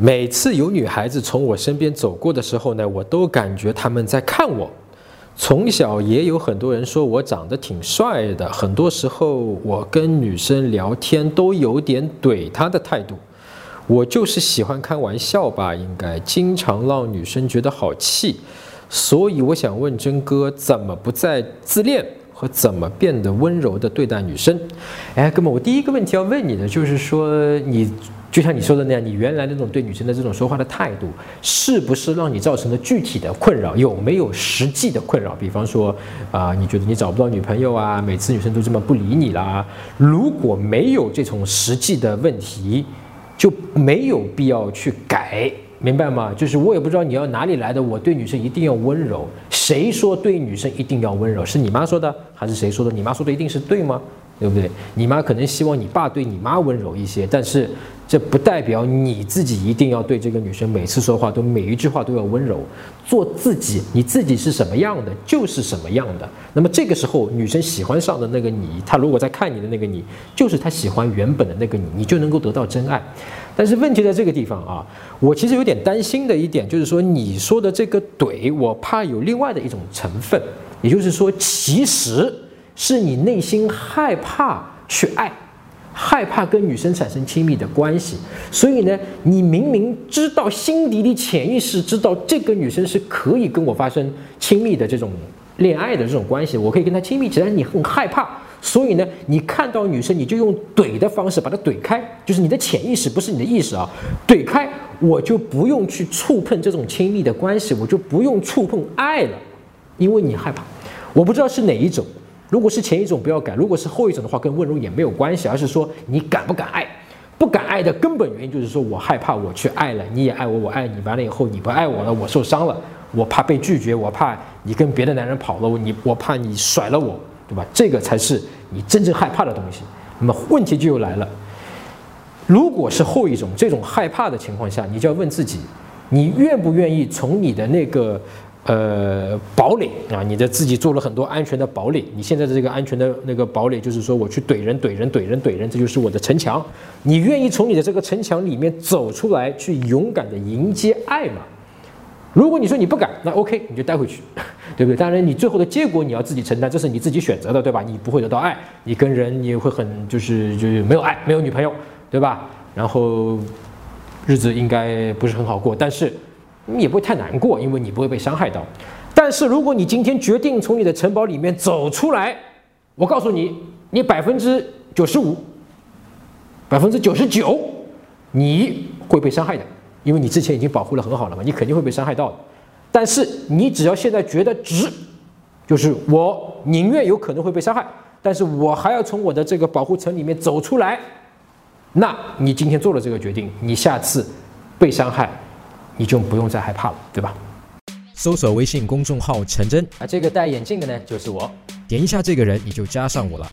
每次有女孩子从我身边走过的时候呢，我都感觉她们在看我。从小也有很多人说我长得挺帅的，很多时候我跟女生聊天都有点怼她的态度。我就是喜欢开玩笑吧，应该经常让女生觉得好气。所以我想问真哥，怎么不再自恋和怎么变得温柔的对待女生？哎，哥们，我第一个问题要问你的就是说你。就像你说的那样，你原来那种对女生的这种说话的态度，是不是让你造成了具体的困扰？有没有实际的困扰？比方说，啊，你觉得你找不到女朋友啊，每次女生都这么不理你啦？如果没有这种实际的问题，就没有必要去改，明白吗？就是我也不知道你要哪里来的，我对女生一定要温柔。谁说对女生一定要温柔？是你妈说的，还是谁说的？你妈说的一定是对吗？对不对？你妈可能希望你爸对你妈温柔一些，但是。这不代表你自己一定要对这个女生每次说话都每一句话都要温柔，做自己，你自己是什么样的就是什么样的。那么这个时候，女生喜欢上的那个你，她如果在看你的那个你，就是她喜欢原本的那个你，你就能够得到真爱。但是问题在这个地方啊，我其实有点担心的一点就是说，你说的这个怼，我怕有另外的一种成分，也就是说，其实是你内心害怕去爱。害怕跟女生产生亲密的关系，所以呢，你明明知道心底里潜意识知道这个女生是可以跟我发生亲密的这种恋爱的这种关系，我可以跟她亲密起来，你很害怕，所以呢，你看到女生你就用怼的方式把她怼开，就是你的潜意识不是你的意识啊，怼开我就不用去触碰这种亲密的关系，我就不用触碰爱了，因为你害怕，我不知道是哪一种。如果是前一种不要改，如果是后一种的话，跟温柔也没有关系，而是说你敢不敢爱，不敢爱的根本原因就是说我害怕我去爱了，你也爱我，我爱你，完了以后你不爱我了，我受伤了，我怕被拒绝，我怕你跟别的男人跑了，你我怕你甩了我，对吧？这个才是你真正害怕的东西。那么问题就又来了，如果是后一种这种害怕的情况下，你就要问自己，你愿不愿意从你的那个。呃，堡垒啊，你的自己做了很多安全的堡垒。你现在的这个安全的那个堡垒，就是说我去怼人、怼人、怼人、怼人，这就是我的城墙。你愿意从你的这个城墙里面走出来，去勇敢的迎接爱吗？如果你说你不敢，那 OK，你就待回去，对不对？当然，你最后的结果你要自己承担，这是你自己选择的，对吧？你不会得到爱，你跟人你会很就是就是没有爱，没有女朋友，对吧？然后日子应该不是很好过，但是。你也不会太难过，因为你不会被伤害到。但是如果你今天决定从你的城堡里面走出来，我告诉你，你百分之九十五、百分之九十九，你会被伤害的，因为你之前已经保护的很好了嘛，你肯定会被伤害到的。但是你只要现在觉得值，就是我宁愿有可能会被伤害，但是我还要从我的这个保护层里面走出来，那你今天做了这个决定，你下次被伤害。你就不用再害怕了，对吧？搜索微信公众号“陈真”，啊，这个戴眼镜的呢，就是我。点一下这个人，你就加上我了。